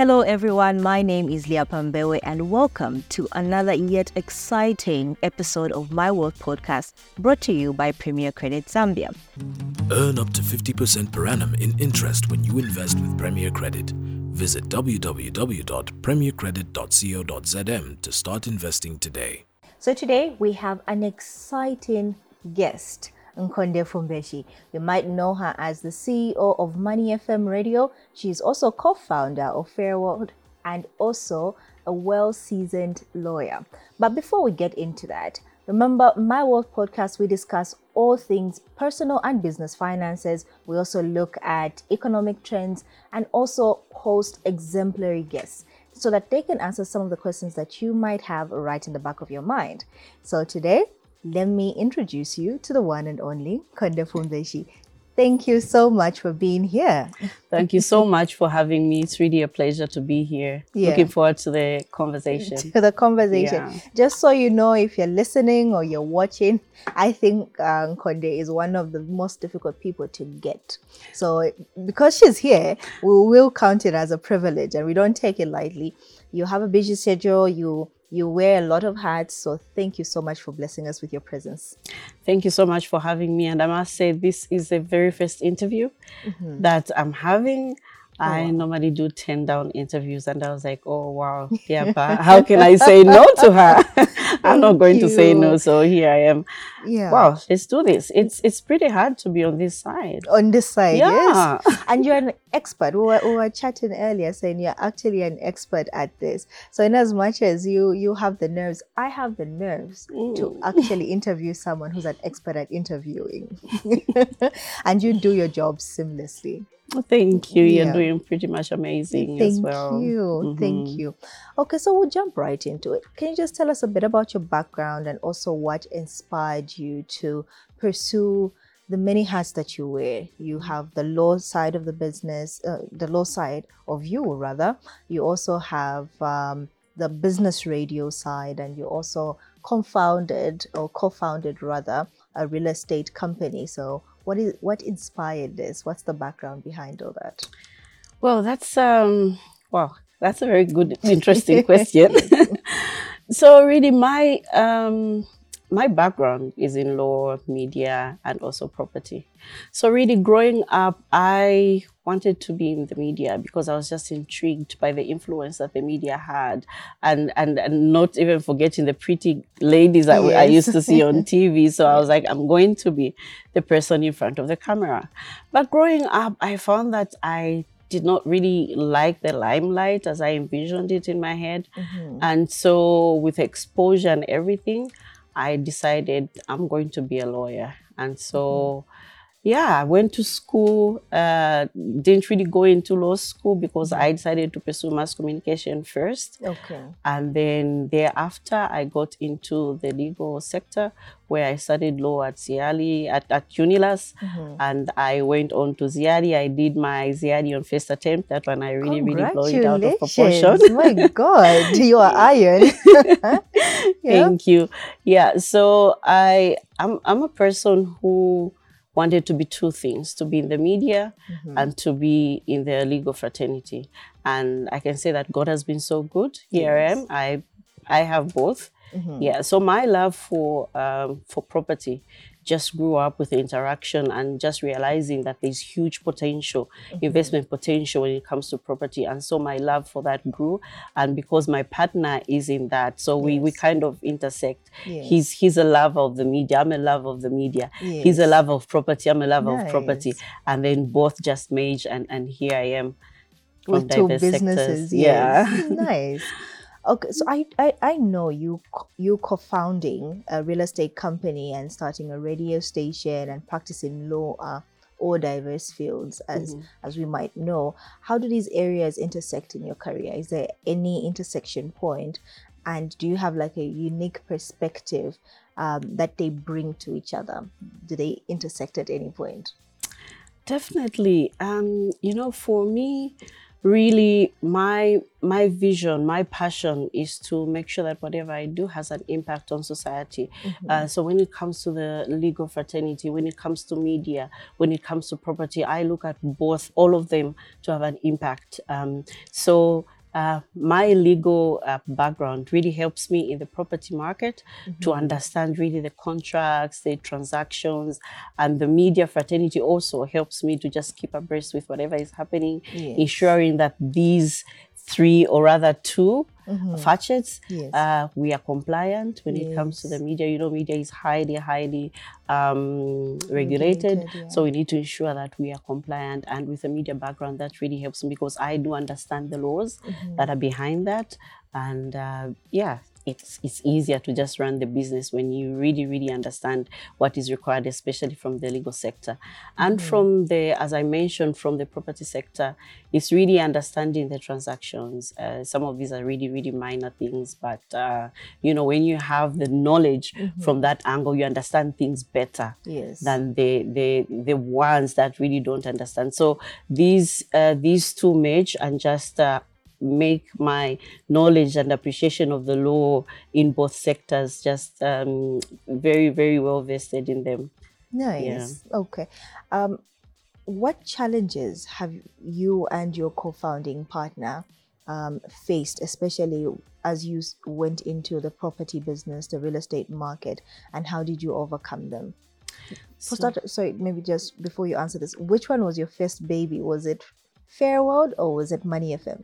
Hello, everyone. My name is Leah Pambewe, and welcome to another yet exciting episode of My World podcast brought to you by Premier Credit Zambia. Earn up to 50% per annum in interest when you invest with Premier Credit. Visit www.premiercredit.co.zm to start investing today. So, today we have an exciting guest. Nkhonde Fumbeshi. You might know her as the CEO of Money FM Radio. She is also co founder of Fairworld and also a well seasoned lawyer. But before we get into that, remember My World podcast, we discuss all things personal and business finances. We also look at economic trends and also host exemplary guests so that they can answer some of the questions that you might have right in the back of your mind. So today, let me introduce you to the one and only Konde Fumbeshi. Thank you so much for being here. Thank you so much for having me. It's really a pleasure to be here. Yeah. Looking forward to the conversation. To the conversation. Yeah. Just so you know, if you're listening or you're watching, I think um, Konde is one of the most difficult people to get. So because she's here, we will count it as a privilege and we don't take it lightly. You have a busy schedule. You you wear a lot of hats, so thank you so much for blessing us with your presence. Thank you so much for having me. And I must say, this is the very first interview mm-hmm. that I'm having. Oh, I normally do 10 down interviews, and I was like, oh, wow, yeah, but how can I say no to her? I'm not going you. to say no, so here I am. Yeah. Wow, let's do this. It's it's pretty hard to be on this side. On this side, yeah. yes. And you're an expert. We were, we were chatting earlier saying you're actually an expert at this. So in as much as you you have the nerves, I have the nerves mm. to actually interview someone who's an expert at interviewing. and you do your job seamlessly. Thank you. You're doing pretty much amazing Thank as well. Thank you. Mm-hmm. Thank you. Okay, so we'll jump right into it. Can you just tell us a bit about your background and also what inspired you to pursue the many hats that you wear? You have the law side of the business, uh, the law side of you, rather. You also have um, the business radio side, and you also confounded or co-founded rather a real estate company. So what is what inspired this? What's the background behind all that? Well, that's um well, that's a very good, interesting question. so really my um my background is in law, media, and also property. So really growing up, I wanted to be in the media because I was just intrigued by the influence that the media had and, and, and not even forgetting the pretty ladies that yes. I used to see on TV. So I was like, I'm going to be the person in front of the camera. But growing up, I found that I did not really like the limelight as I envisioned it in my head. Mm-hmm. And so with exposure and everything, I decided I'm going to be a lawyer. And so, mm-hmm. Yeah, I went to school, uh, didn't really go into law school because I decided to pursue mass communication first. Okay. And then thereafter, I got into the legal sector where I studied law at ZIALE, at, at UNILUS, mm-hmm. and I went on to ZIALE. I did my ZIALE on first attempt. That one I really, really blew it out of proportion. my God, you are iron. Thank you. Yeah, so I, I'm, I'm a person who wanted to be two things to be in the media mm-hmm. and to be in the legal fraternity and i can say that god has been so good here yes. i am i i have both Mm-hmm. Yeah. So my love for um, for property just grew up with the interaction and just realizing that there's huge potential, mm-hmm. investment potential when it comes to property. And so my love for that grew. And because my partner is in that, so yes. we, we kind of intersect. Yes. He's he's a lover of the media. I'm a lover of the media. Yes. He's a lover of property. I'm a lover nice. of property. And then both just merge and, and here I am. With two businesses. Sectors. Yeah. nice. Okay, so I, I, I know you you co-founding a real estate company and starting a radio station and practicing law uh, all diverse fields as mm-hmm. as we might know. How do these areas intersect in your career? Is there any intersection point? And do you have like a unique perspective um, that they bring to each other? Do they intersect at any point? Definitely. Um, you know, for me, really my my vision my passion is to make sure that whatever i do has an impact on society. Uh, so when it comes to the legal fraternity when it comes to media when it comes to property i look at both all of them to have an impact. Um, so uh, my legal uh, background really helps me in the property market to understand really the contracts, the transactions, and the media fraternity also helps me to just keep abreast with whatever is happening, Yes. ensuring that these three or rather 2 facets Yes. uh, we are compliant when it comes to the media. You know, media is highly, highly um, regulated. Regulated, yeah. So we need to ensure that we are compliant. And with a media background, that really helps me because I do understand the laws Mm-hmm. that are behind that. And uh, yeah, it's it's easier to just run the business when you really, really understand what is required, especially from the legal sector. And Mm-hmm. from the, as I mentioned, from the property sector, it's really understanding the transactions. Uh, some of these are really, really minor things, but uh, you know, when you have the knowledge from that angle, you understand things better Mm-hmm. Yes. than the the the ones that really don't understand. So these uh, these two merge and just uh, make my knowledge and appreciation of the law in both sectors just um, very very well vested in them. Nice. Okay. Um, what challenges have you and your co-founding partner um, faced, especially as you went into the property business, the real estate market, and how did you overcome them? For start, sorry, maybe just before you answer this, which one was your first baby? Was it Fair World or was it Money FM?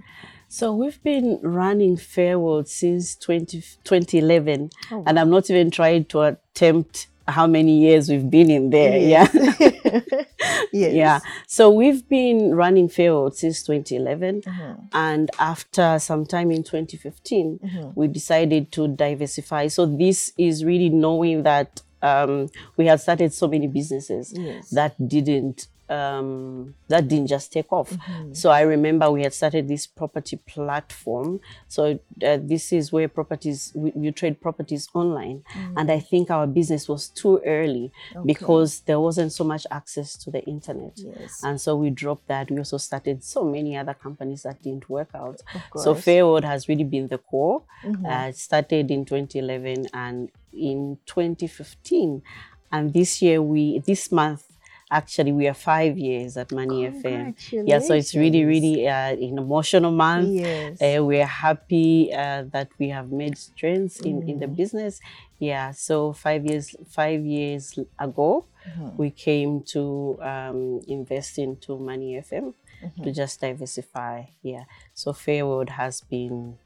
So we've been running Fairworld since 20, 2011, Oh, and I'm not even trying to attempt how many years we've been in there. Yeah. yes. Yeah. So we've been running Fairworld since 2011. Mm-hmm. And after some time in 2015, Mm-hmm. we decided to diversify. So this is really knowing that um, we had started so many businesses Yes. that didn't um, that didn't just take off. Mm-hmm. So I remember we had started this property platform. So uh, this is where properties we, you trade properties online, Mm. and I think our business was too early because there wasn't so much access to the internet. Yes. And so we dropped that. We also started so many other companies that didn't work out. So. Mm-hmm. Has really been the core. Uh, it started in 2011 and in 2015. And this year, we this month, actually, we are five years at Money FM. Yeah, so it's really, really uh, an emotional month. Yes. Uh, we're happy uh, that we have made strengths in, in the Mm. business. Yeah, so five years five years ago, Mm-hmm. we came to um, invest into Money FM Mm-hmm. to just diversify. Yeah, so Fairworld has been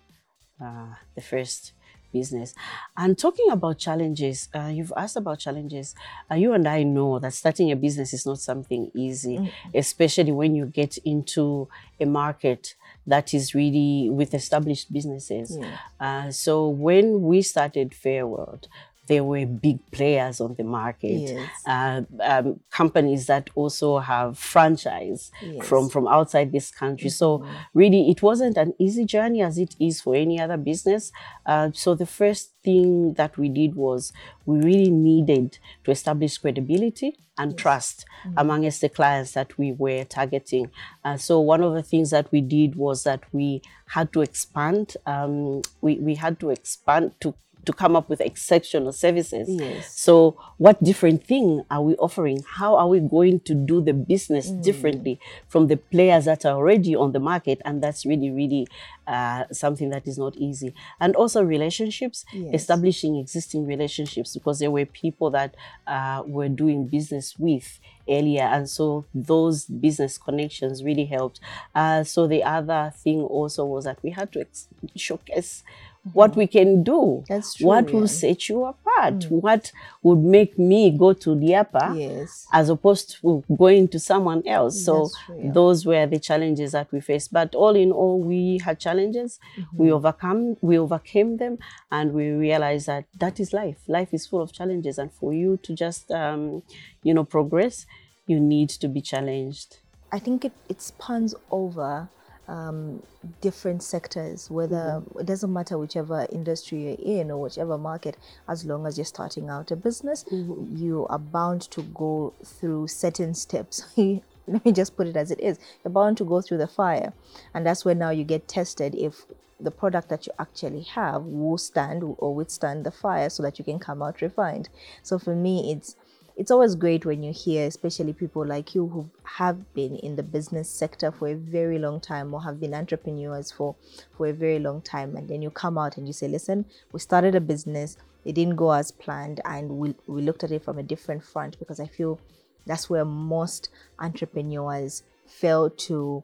uh, the first business. And talking about challenges, uh, you've asked about challenges. Uh, you and I know that starting a business is not something easy, especially when you get into a market that is really with established businesses. Uh, so when we started Fairworld, there were big players on the market, Yes. uh, um, companies that also have franchise Yes. from from outside this country. So really, it wasn't an easy journey as it is for any other business. Uh, so the first thing that we did was we really needed to establish credibility and trust amongst the clients that we were targeting. Uh, so one of the things that we did was that we had to expand. Um, we we had to expand to to come up with exceptional services. Yes. So, what different thing are we offering? How are we going to do the business Mm. differently from the players that are already on the market? And that's really, really uh, something that is not easy. And also relationships, Yes. establishing existing relationships, because there were people that uh, were doing business with earlier, and so those business connections really helped. Uh, so the other thing also was that we had to ex- showcase. What we can do. That's true, what will yeah. set you apart, what would make me go to Liapa Yes. as opposed to going to someone else. So true, yeah. those were the challenges that we faced. But all in all, we had challenges. Mm-hmm. We overcome, we overcame them, and we realized that that is life. Life is full of challenges, and for you to just, um, you know, progress, you need to be challenged. I think it, it spans over um, different sectors, whether it doesn't matter whichever industry you're in or whichever market, as long as you're starting out a business, you are bound to go through certain steps let me just put it as it is. You're bound to go through the fire, and that's where now you get tested if the product that you actually have will stand or withstand the fire, so that you can come out refined. So for me, it's it's always great when you hear, especially people like you who have been in the business sector for a very long time or have been entrepreneurs for for a very long time, and then you come out and you say, "Listen, we started a business. It didn't go as planned, and we we looked at it from a different front." Because I feel that's where most entrepreneurs fail to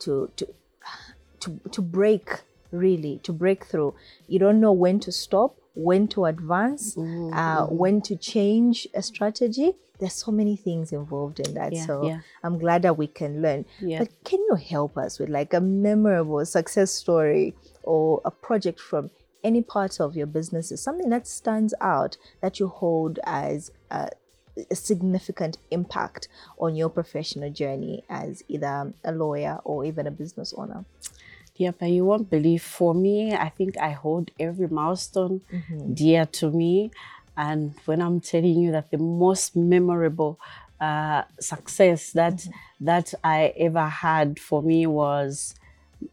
to to to, to break really to break through. You don't know when to stop when to advance, mm-hmm. uh, when to change a strategy. There's so many things involved in that. Yeah, so yeah. I'm glad that we can learn. Yeah. But can you help us with like a memorable success story or a project from any part of your business is something that stands out that you hold as a, a significant impact on your professional journey as either a lawyer or even a business owner? Yeah, but you won't believe. For me, I think I hold every milestone dear to me. And when I'm telling you that the most memorable uh, success that that I ever had for me was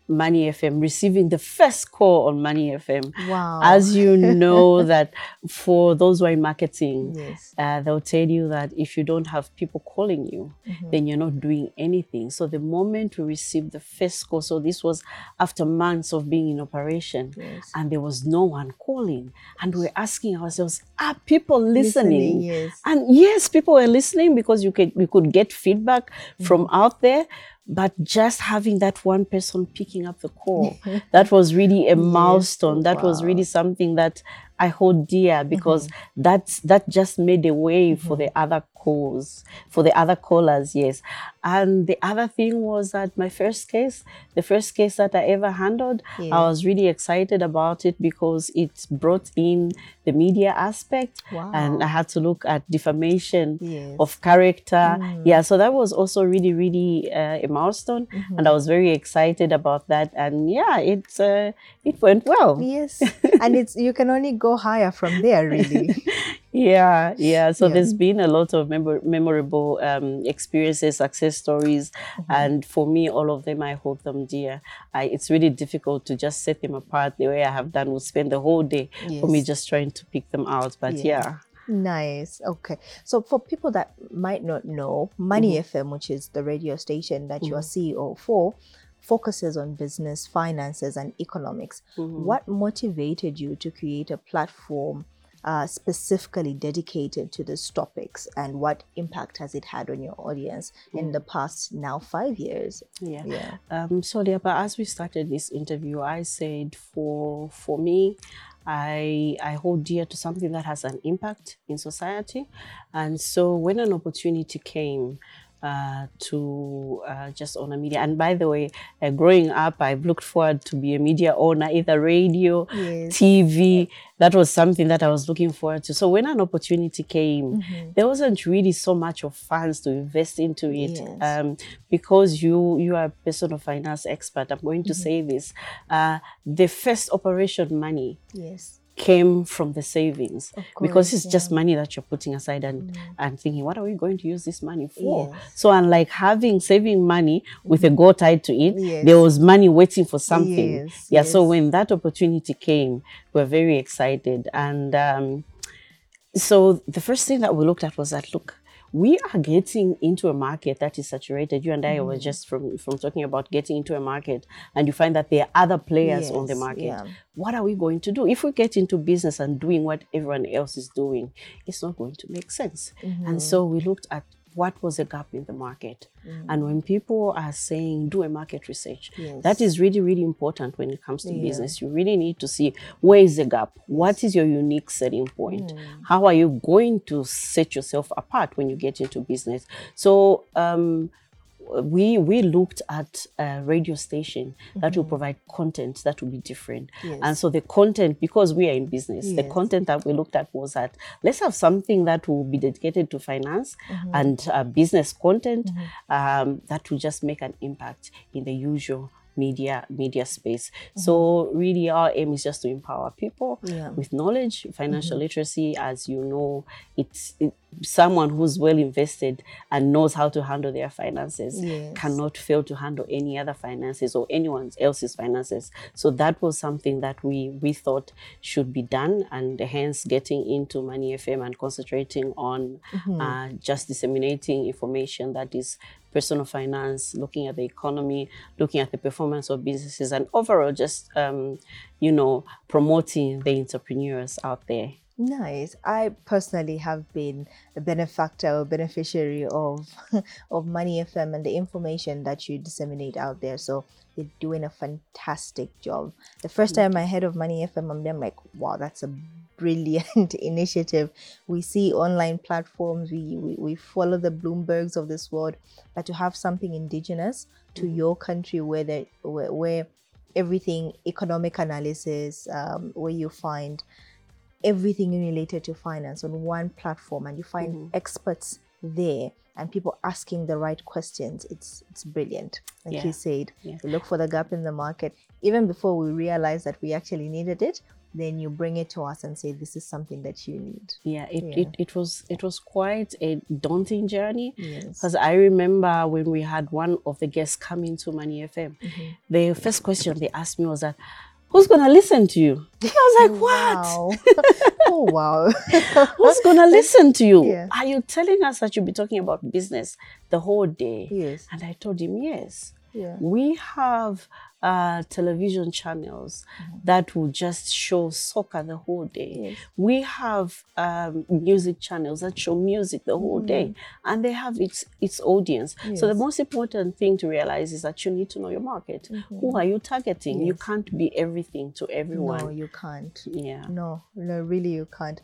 Money FM, receiving the first call on Money FM. Wow. As you know that for those who are in marketing, Yes. uh, they'll tell you that if you don't have people calling you, Mm-hmm. then you're not doing anything. So the moment we received the first call, so this was after months of being in operation, Yes. and there was no one calling, and we're asking ourselves, are people listening? Listening, yes. And yes, people were listening because you could we could get feedback from Mm-hmm. out there. But just having that one person picking up the call, that was really a milestone. That was really something that I hold dear because mm-hmm. that's that just made a way for mm-hmm. the other calls, for the other callers, yes. And the other thing was that my first case, the first case that I ever handled, Yeah. I was really excited about it because it brought in the media aspect and I had to look at defamation Yes. of character. Yeah, so that was also really, really uh, a milestone, and I was very excited about that. And yeah, it's uh, it went well. Yes. and it's you can only go higher from there, really. Yeah, yeah. So Yeah. there's been a lot of memor- memorable um, experiences, success stories, Mm-hmm. and for me, all of them I hold them dear. I, it's really difficult to just set them apart the way I have done. We'll spend the whole day for me just trying to pick them out. But Yeah. yeah. Nice. Okay. So for people that might not know, Money FM, which is the radio station that you are CEO for, focuses on business, finances, and economics. What motivated you to create a platform uh, specifically dedicated to these topics, and what impact has it had on your audience in the past now five years? Yeah. Yeah. Um, so, yeah, but as we started this interview, I said for for me, I I hold dear to something that has an impact in society, and so when an opportunity came. Uh, to uh, just own a media. And by the way, uh, growing up, I've looked forward to be a media owner, either radio, Yes. TV. That was something that I was looking forward to. So when an opportunity came, there wasn't really so much of funds to invest into it. Yes. Um, because you you are a personal finance expert, I'm going to say this. Uh, the first operation money Yes. Came from the savings. Because course, it's just money that you're putting aside and and thinking what are we going to use this money for? Yes. so unlike having saving money with a goal tied to it Yes. there was money waiting for something. Yes, yeah so when that opportunity came we were very excited. And um, so the first thing that we looked at was that look we are getting into a market that is saturated you and i Mm. were just from from talking about getting into a market and you find that there are other players on the market yeah. what are we going to do if we get into business and doing what everyone else is doing it's not going to make sense Mm-hmm. and so we looked at what was a gap in the market and when people are saying do a market research Mm. Yes. that is really really important when it comes to Yeah. business you really need to see where is the gap what is your unique selling point Mm. how are you going to set yourself apart when you get into business so um we we looked at a radio station that will provide content that will be different Mm-hmm. Yes. and so the content because we are in business the content that we looked at was that let's have something that will be dedicated to finance and uh, business content um, that will just make an impact in the usual media media space. Mm-hmm. So really, our aim is just to empower people Yeah. with knowledge, financial mm-hmm. literacy. As you know, it's it, someone who's well invested and knows how to handle their finances Yes. cannot fail to handle any other finances or anyone else's finances. So that was something that we we thought should be done, and hence getting into Money FM and concentrating on mm-hmm. uh, just disseminating information that is personal finance, looking at the economy, looking at the performance of businesses, and overall just um, you know promoting the entrepreneurs out there. Nice. I personally have been a benefactor or beneficiary of of Money FM and the information that you disseminate out there. So you're doing a fantastic job. The first time I heard of Money FM, I'm like, wow, that's a brilliant initiative. We see online platforms, we, we, we follow the Bloombergs of this world, but to have something indigenous to your country where the where, where everything economic analysis, um, where you find everything related to finance on one platform and you find experts there and people asking the right questions it's it's brilliant like Yeah. you said Yeah. you look for the gap in the market even before we realize that we actually needed it then you bring it to us and say this is something that you need Yeah, it, Yeah. It, it was it was quite a daunting journey. Yes. Because I remember when we had one of the guests come into Money FM, Mm-hmm. the first question they asked me was that, "Who's gonna listen to you?" I was like, "What? wow oh wow Who's gonna listen to you? Yeah. Are you telling us that you'll be talking about business the whole day?" yes And I told him, "Yes." Yeah We have uh, television channels that will just show soccer the whole day. Mm-hmm. Yes. We have um, music channels that show music the whole day, and they have its its audience. So the Mm-hmm. Most important thing to realize is that you need to know your market. Who are you targeting? You Mm-hmm. Can't be everything to everyone. no you can't yeah. No, no, really, you can't.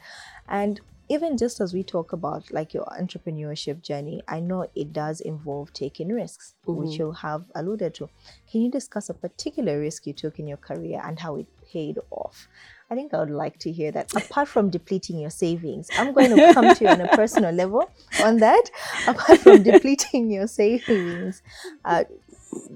And even just as we talk about like your entrepreneurship journey, I know it does involve taking risks, which you have alluded to. Can you discuss a particular risk you took in your career and how it paid off? I think I would like to hear that. Apart from depleting your savings, I'm going to come to you on a personal level on that. Apart from depleting your savings, uh,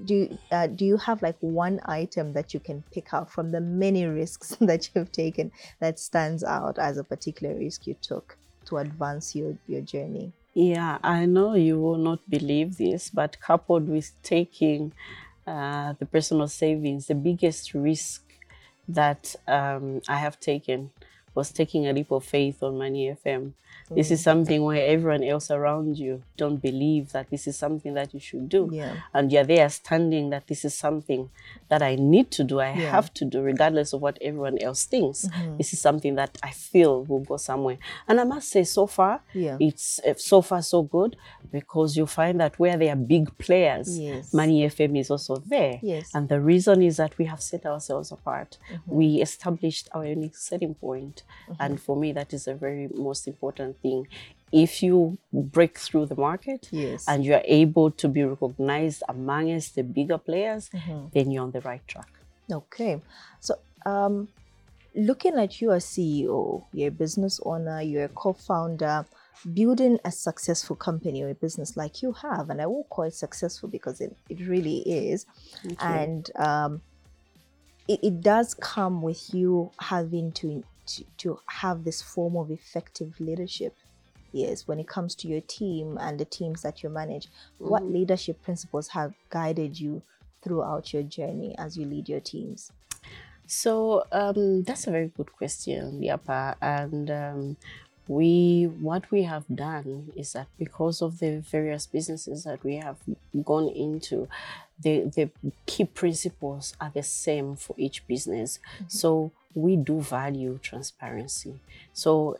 do uh, do you have like one item that you can pick out from the many risks that you've taken that stands out as a particular risk you took to advance your your journey? Yeah, I know you will not believe this, but coupled with taking uh, the personal savings, the biggest risk that um, I have taken was taking a leap of faith on Money FM. This is mm. something where everyone else around you don't believe that this is something that you should do. Yeah. And you're there standing that this is something that I need to do, I Yeah. have to do, regardless of what everyone else thinks. Mm-hmm. This is something that I feel will go somewhere. And I must say, so far, Yeah. it's uh, so far so good because you find that where there are big players, Yes. Money FM is also there. Yes. And the reason is that we have set ourselves apart. Mm-hmm. We established our unique selling point. And for me, that is a very most important thing. If you break through the market Yes. and you are able to be recognized amongst the bigger players, then you're on the right track. okay so um looking at you as ceo you're a business owner you're a co-founder building a successful company or a business like you have and i will call it successful because it, it really is and um it, it does come with you having to, to to have this form of effective leadership yes when it comes to your team and the teams that you manage what leadership principles have guided you throughout your journey as you lead your teams So um, that's a very good question, Yapa. And um, we, what we have done is that because of the various businesses that we have gone into, the the key principles are the same for each business. So we do value transparency. So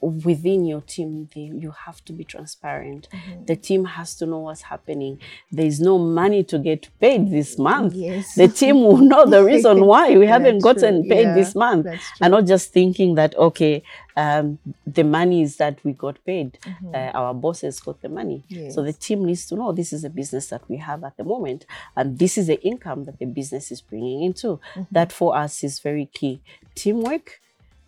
within your team you have to be transparent. The team has to know what's happening. There is no money to get paid this month. Yes. the team will know the reason why we haven't gotten true. paid Yeah, this month. and not just thinking that okay um, the money is that we got paid. Uh, our bosses got the money. So the team needs to know this is a business that we have at the moment and this is the income that the business is bringing into. That for us is very key. Teamwork.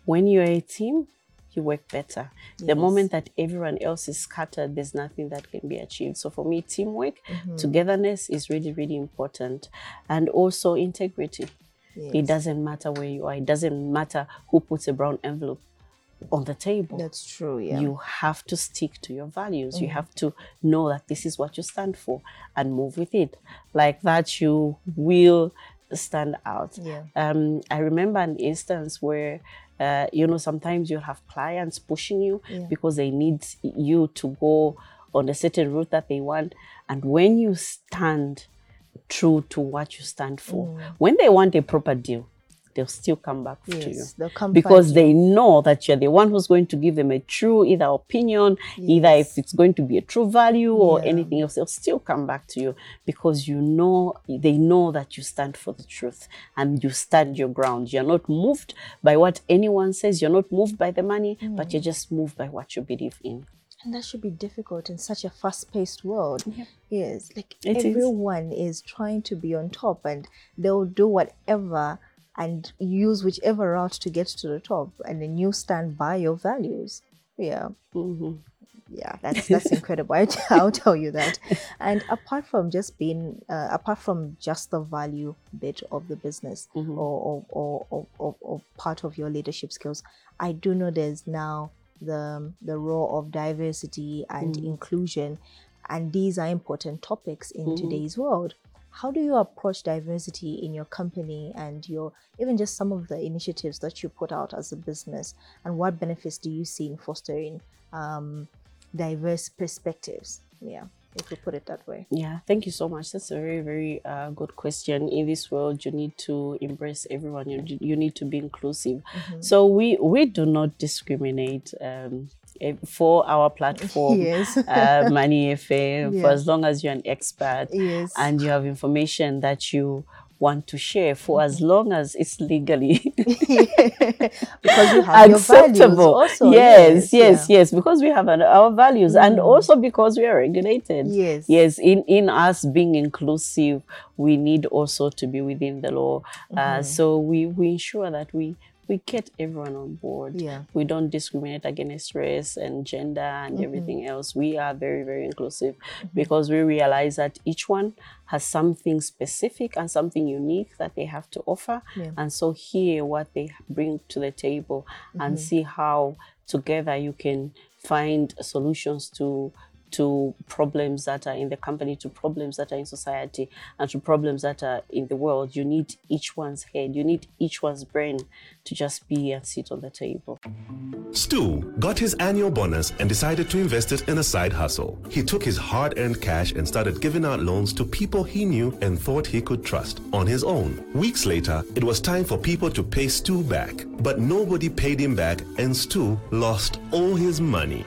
When you're a team you work better. The moment that everyone else is scattered, there's nothing that can be achieved. So for me, teamwork, Mm-hmm. togetherness is really, really important. And also integrity. It doesn't matter where you are, it doesn't matter who puts a brown envelope on the table. That's true. Yeah. You have to stick to your values. Mm. You have to know that this is what you stand for and move with it. Like that, you will stand out. Yeah. Um, I remember an instance where, uh, you know, sometimes you'll have clients pushing you Yeah. because they need you to go on a certain route that they want. And when you stand true to what you stand for, Mm. when they want a proper deal, they'll still come back to you they'll come because they know that you're the one who's going to give them a true either opinion, either if it's going to be a true value or Yeah. anything else, they'll still come back to you because you know they know that you stand for the truth and you stand your ground. You're not moved by what anyone says, you're not moved by the money, but Mm. you're just moved by what you believe in. And that should be difficult in such a fast-paced world. Yes, like It is. everyone is. trying to be on top, and they'll do whatever and use whichever route to get to the top, and then you stand by your values. Yeah, Mhm. yeah, that's that's incredible. I, I'll tell you that. And apart from just being, uh, apart from just the value bit of the business or, or, or, or, or, or part of your leadership skills, I do know there's now the the role of diversity and inclusion, and these are important topics in today's world. How do you approach diversity in your company and your even just some of the initiatives that you put out as a business, and what benefits do you see in fostering um, diverse perspectives? Yeah, if we put it that way. Yeah, thank you so much. That's a very, very uh, good question. In this world, you need to embrace everyone. You, you need to be inclusive. So we we do not discriminate um, for our platform, Yes. uh, Money FM. For as long as you're an expert Yes. and you have information that you want to share, for as long as it's legally because you have your acceptable. also. yes, yes, yeah. yes, because we have our values, and also because we are regulated. Yes. yes. In in us being inclusive, we need also to be within the law. Mm-hmm. Uh, so we we ensure that we we get everyone on board. Yeah. We don't discriminate against race and gender and Mm-hmm. everything else. We are very, very inclusive because we realize that each one has something specific and something unique that they have to offer. Yeah. And so hear what they bring to the table and Mm-hmm. see how together you can find solutions to to problems that are in the company, to problems that are in society, and to problems that are in the world. You need each one's head, you need each one's brain to just be and sit on the table. Stu got his annual bonus and decided to invest it in a side hustle. He took his hard earned cash and started giving out loans to people he knew and thought he could trust on his own. Weeks later, it was time for people to pay Stu back, but nobody paid him back and Stu lost all his money.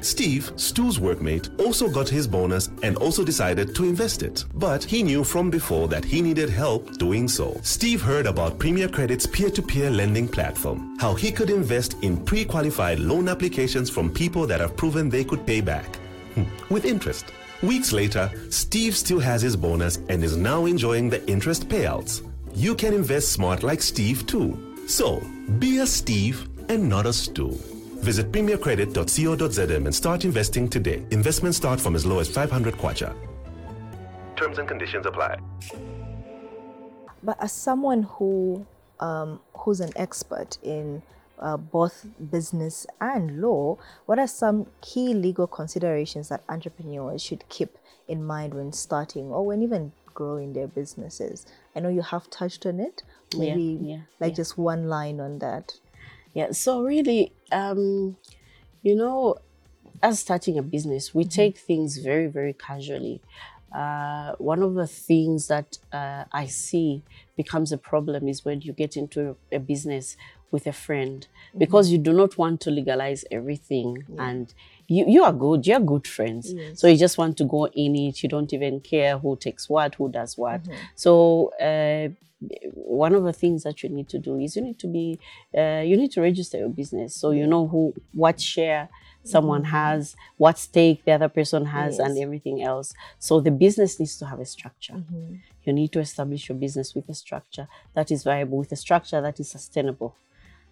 Steve, Stu's workmate, also got his bonus and also decided to invest it. But he knew from before that he needed help doing so. Steve heard about Premier Credit's peer to peer lending platform, how he could invest in pre qualified loan applications from people that have proven they could pay back Hmm, with interest. Weeks later, Steve still has his bonus and is now enjoying the interest payouts. You can invest smart like Steve too. So, be a Steve and not a Stu. Visit premiercredit.co.zm and start investing today. Investments start from as low as 500 kwacha. Terms and conditions apply. But as someone who um, who's an expert in uh, both business and law, what are some key legal considerations that entrepreneurs should keep in mind when starting or when even growing their businesses? I know you have touched on it. Yeah, Maybe yeah, like yeah. just one line on that. Yeah, so really, um, you know, as starting a business, we take things very, very casually. Uh, one of the things that uh, I see becomes a problem is when you get into a, a business with a friend because you do not want to legalize everything and you, you are good, you're good friends. So you just want to go in it, you don't even care who takes what, who does what. So, uh, one of the things that you need to do is you need to be uh, you need to register your business so you know who what share someone has what stake the other person has and everything else. So the business needs to have a structure. You need to establish your business with a structure that is viable with a structure that is sustainable.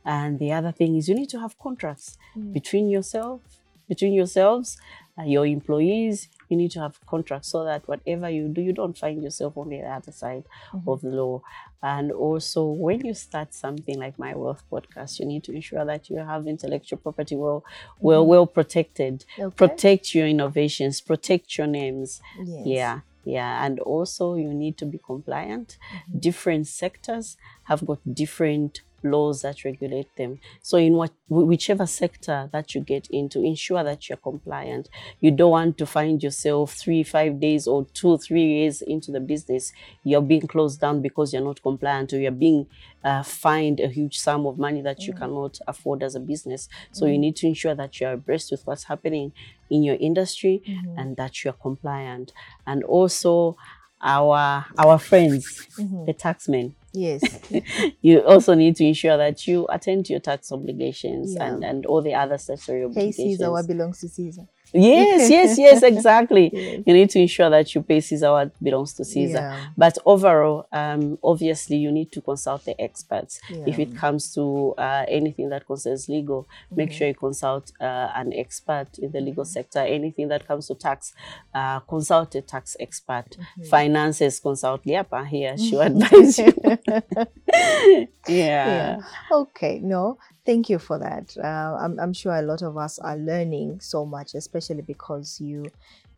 And the other thing is you need to have contracts Mm. between yourself, between yourselves, your employees. You need to have contracts so that whatever you do, you don't find yourself on the other side Mm-hmm. of the law. And also, when you start something like My Wealth Podcast, you need to ensure that you have intellectual property well, well, well protected. Mm-hmm. Okay. Protect your innovations. Protect your names. Yes. Yeah, yeah. And also, you need to be compliant. Mm-hmm. Different sectors have got different laws that regulate them. So, in what whichever sector that you get into, ensure that you're compliant. You don't want to find yourself three, five days, or two, three years into the business, you're being closed down because you're not compliant, or you're being uh, fined a huge sum of money that you mm. cannot afford as a business. So, you mm. need to ensure that you're abreast with what's happening in your industry mm-hmm. and that you're compliant. And also, our our friends, mm-hmm. the taxmen, Yes. you also need to ensure that you attend to your tax obligations Yeah. and, and all the other statutory obligations. Caesar what belongs to Caesar. Yes, yes, yes, exactly. Yes. You need to ensure that you pay Caesar what belongs to Caesar. Yeah. But overall, um, obviously, you need to consult the experts. If it comes to uh, anything that concerns legal, make Mm-hmm. sure you consult uh, an expert in the legal sector. Anything that comes to tax, uh, consult a tax expert. Mm-hmm. Finances, consult Liapa here. She'll advise you. yeah. yeah. Okay. No, thank you for that. Uh, I'm, I'm sure a lot of us are learning so much, especially because you,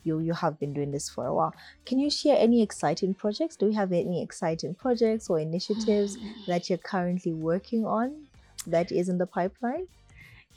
you, you have been doing this for a while. Can you share any exciting projects? Do you have any exciting projects or initiatives that you're currently working on that is in the pipeline?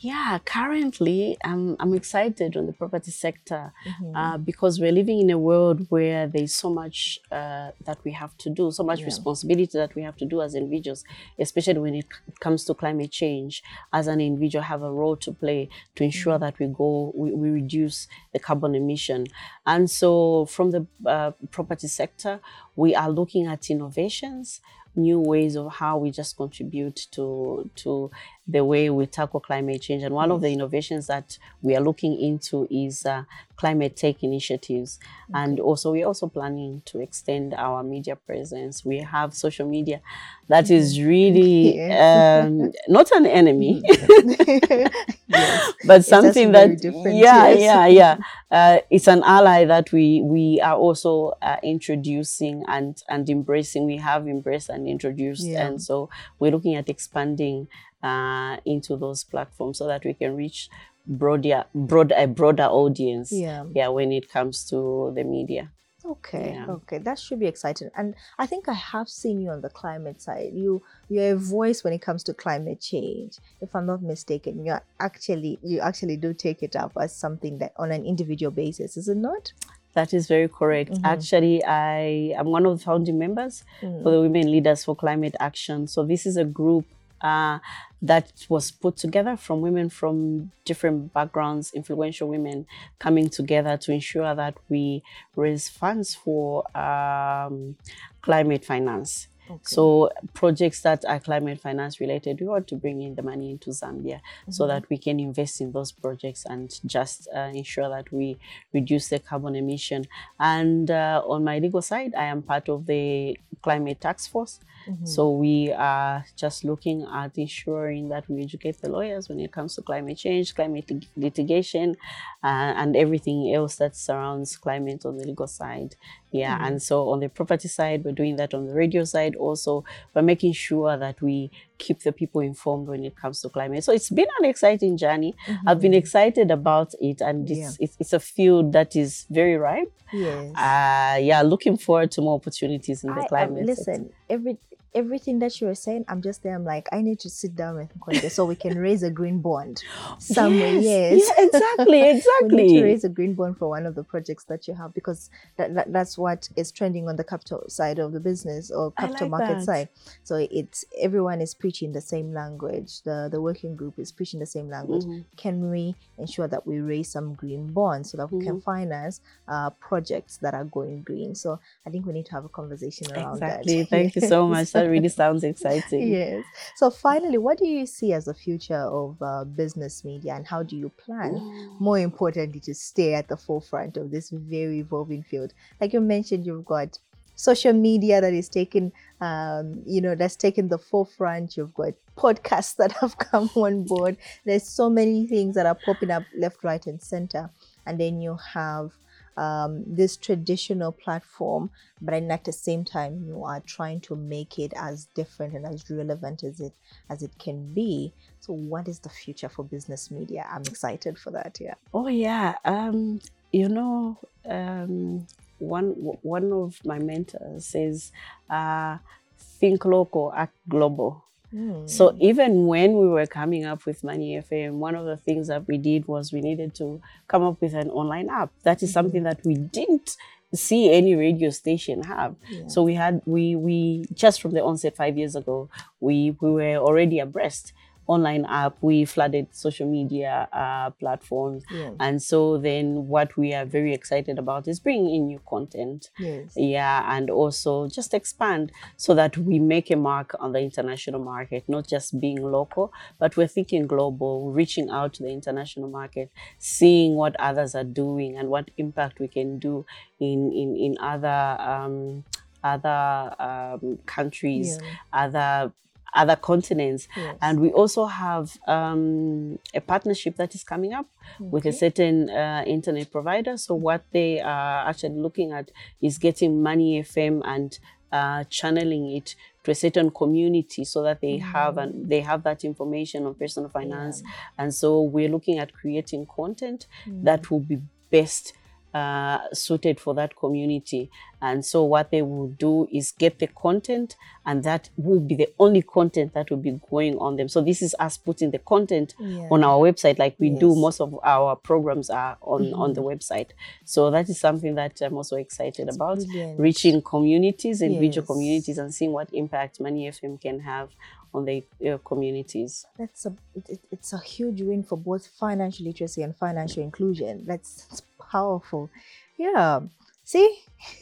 Yeah, currently I'm I'm excited on the property sector Mm-hmm. uh, because we're living in a world where there's so much uh, that we have to do, so much Yeah. responsibility that we have to do as individuals, especially when it comes to climate change. As an individual, have a role to play to ensure Mm-hmm. that we go we, we reduce the carbon emission. And so, from the uh, property sector, we are looking at innovations new ways of how we just contribute to to the way we tackle climate change. And one of the innovations that we are looking into is uh, climate tech initiatives. And also, we're also planning to extend our media presence. We have social media that is really Yes. um, not an enemy, yes. but something that yeah yes. yeah yeah uh, it's an ally that we we are also uh, introducing and and embracing we have embraced and introduced Yeah. and so we're looking at expanding uh, into those platforms so that we can reach broader broad a broader audience Yeah. yeah when it comes to the media Okay, Yeah. okay, that should be exciting. And I think I have seen you on the climate side. You you're a voice when it comes to climate change. If I'm not mistaken, you are actually you actually do take it up as something that on an individual basis, is it not? That is very correct. Actually, I am one of the founding members for the Women Leaders for Climate Action. So this is a group uh, that was put together from women from different backgrounds, influential women coming together to ensure that we raise funds for um, climate finance. So projects that are climate finance related, we want to bring in the money into Zambia so that we can invest in those projects and just uh, ensure that we reduce the carbon emission. And uh, on my legal side, I am part of the climate task force. So we are just looking at ensuring that we educate the lawyers when it comes to climate change, climate lit- litigation, uh, and everything else that surrounds climate on the legal side. Yeah, and so on the property side, we're doing that on the radio side also. We're making sure that we keep the people informed when it comes to climate. So it's been an exciting journey. I've been excited about it, and it's, Yeah. it's, it's a field that is very ripe. Yes. Uh, yeah, looking forward to more opportunities in the I, um, climate. sector. listen, every everything that you were saying, I'm just there. I'm like, I need to sit down with Nkhonde so we can raise a green bond somewhere. Yes, Yeah, exactly, exactly. we need to exactly. raise a green bond for one of the projects that you have because that, that that's what is trending on the capital side of the business or capital like market that. side. So it's everyone is preaching the same language. The the working group is preaching the same language. Mhm. Can we ensure that we raise some green bonds so that we Mm-hmm. can finance uh, projects that are going green? So I think we need to have a conversation around Exactly. that. Thank you so much. That really sounds exciting. Yes. So finally, what do you see as the future of uh, business media, and how do you plan? Mm. More importantly, to stay at the forefront of this very evolving field. Like you mentioned, you've got social media that is taking um, you know, that's taken the forefront. You've got podcasts that have come on board. There's so many things that are popping up left, right, and center. And then you have um, this traditional platform, but then at the same time, you are trying to make it as different and as relevant as it as it can be. So, what is the future for business media? I'm excited for that. Yeah. Oh yeah. Um, you know, um, one one of my mentors says, uh, "Think local, act global." Mm. So even when we were coming up with Money FM, one of the things that we did was we needed to come up with an online app. That is mm-hmm. something that we didn't see any radio station have. Yeah. So we had we we just from the onset five years ago, we we were already abreast online app, we flooded social media uh, platforms. Yes. And so then what we are very excited about is bringing in new content. Yes. Yeah, and also just expand so that we make a mark on the international market, not just being local, but we're thinking global, reaching out to the international market, seeing what others are doing and what impact we can do in, in, in other um, other um, countries, yeah. other other continents. Yes. And we also have um, a partnership that is coming up okay. with a certain uh, internet provider. So, what they are actually looking at is getting Money FM and uh, channeling it to a certain community so that they mm-hmm. have and they have that information on personal finance. Yeah. And so, we're looking at creating content mm-hmm. that will be best uh, suited for that community. And so what they will do is get the content, and that will be the only content that will be going on them. So this is us putting the content yeah. on our website, like we yes. do. Most of our programs are on mm-hmm. on the website. So that is something that I'm also excited That's about, brilliant. reaching communities, individual yes. communities, and seeing what impact Money FM can have on the uh, communities. That's a it, it's a huge win for both financial literacy and financial inclusion. That's powerful. Yeah. See,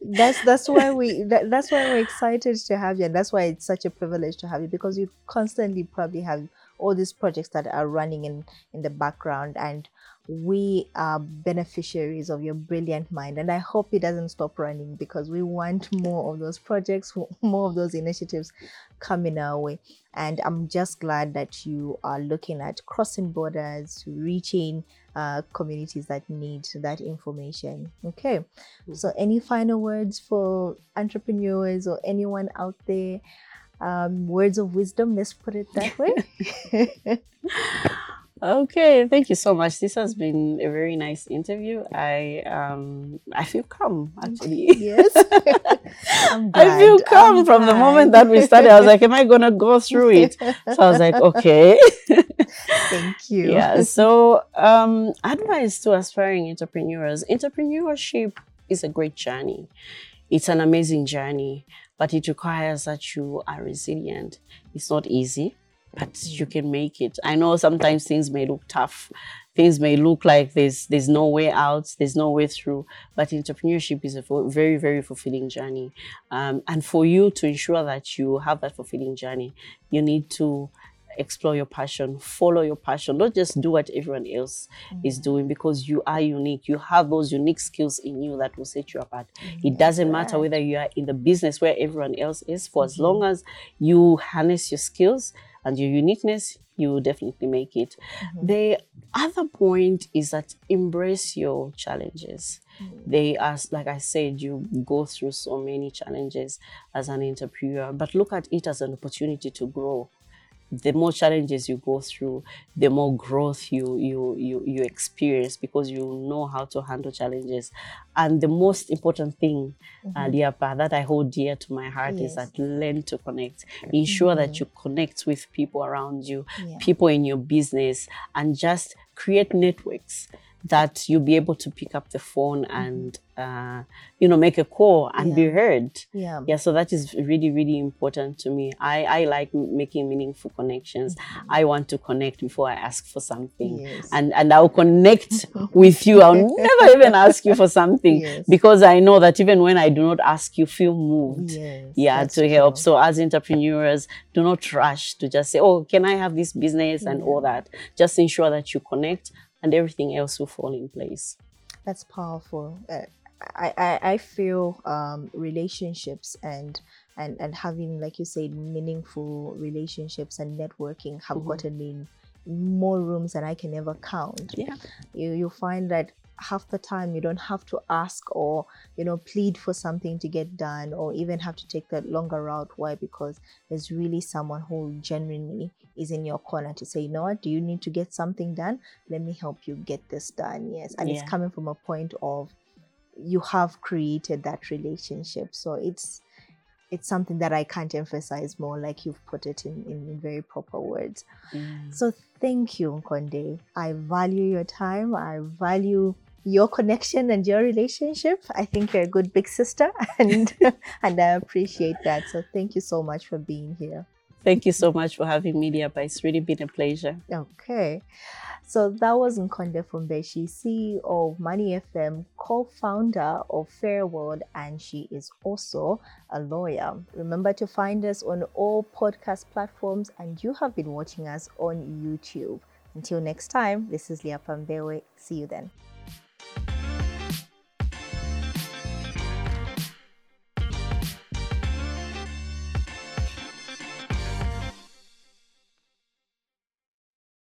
that's that's why we that, that's why we're excited to have you, and that's why it's such a privilege to have you because you constantly probably have all these projects that are running in in the background and we are beneficiaries of your brilliant mind and i hope it doesn't stop running because we want more of those projects more of those initiatives coming our way and i'm just glad that you are looking at crossing borders reaching uh, communities that need that information okay mm-hmm. so any final words for entrepreneurs or anyone out there um, words of wisdom let's put it that way Okay, thank you so much. This has been a very nice interview. I um I feel calm actually. Yes. i feel calm I'm from glad. the moment that we started. I was like, am I gonna go through it? So I was like, okay. Thank you. Yeah. So um advice to aspiring entrepreneurs. Entrepreneurship is a great journey. It's an amazing journey, but it requires that you are resilient. It's not easy but you can make it. I know sometimes things may look tough. Things may look like there's there's no way out, there's no way through. But entrepreneurship is a very very fulfilling journey, um, and for you to ensure that you have that fulfilling journey, you need to explore your passion, follow your passion. Don't just do what everyone else mm-hmm. is doing because you are unique. You have those unique skills in you that will set you apart. Mm-hmm. It doesn't matter whether you are in the business where everyone else is, for mm-hmm. as long as you harness your skills and your uniqueness, you will definitely make it. Mm-hmm. The other point is that embrace your challenges. Mm-hmm. They are, like I said, you go through so many challenges as an entrepreneur, but look at it as an opportunity to grow the more challenges you go through, the more growth you you you you experience because you know how to handle challenges. And the most important thing, mm-hmm. uh, Liapa, that I hold dear to my heart yes. is that learn to connect. Ensure mm-hmm. that you connect with people around you, yeah. people in your business, and just create networks that you'll be able to pick up the phone mm-hmm. and uh, you know make a call and yeah. be heard. Yeah. Yeah so that is really really important to me. I i like making meaningful connections. Mm-hmm. i want to connect before i ask for something. Yes. and and i'll connect with you. I'll never even ask you for something yes. because i know that even when i do not ask you feel moved. Yes, yeah to help. so as entrepreneurs do not rush to just say oh can i have this business? and all that. Just ensure that you connect and everything else will fall in place. That's powerful. Uh, I, I, I feel um, relationships and and and having like you said meaningful relationships and networking have Mhm. gotten me in more rooms than I can ever count. Yeah. You you find that half the time you don't have to ask or you know plead for something to get done or even have to take that longer route. Why? Because there's really someone who genuinely is in your corner to say, you know what, do you need to get something done? Let me help you get this done. Yes. And Yeah. it's coming from a point of you have created that relationship. So it's it's something that I can't emphasize more, like you've put it in, in very proper words. Mm. So thank you, Nkhonde. I value your time. I value your connection and your relationship. I think you're a good big sister and and I appreciate that. So thank you so much for being here. Thank you so much for having me, Diaba. It's really been a pleasure. Okay. So that was Nkhonde Fumbeshi, CEO of Money FM, co-founder of Fair World, and she is also a lawyer. Remember to find us on all podcast platforms, and you have been watching us on YouTube. Until next time, this is Leah Pambewe. See you then.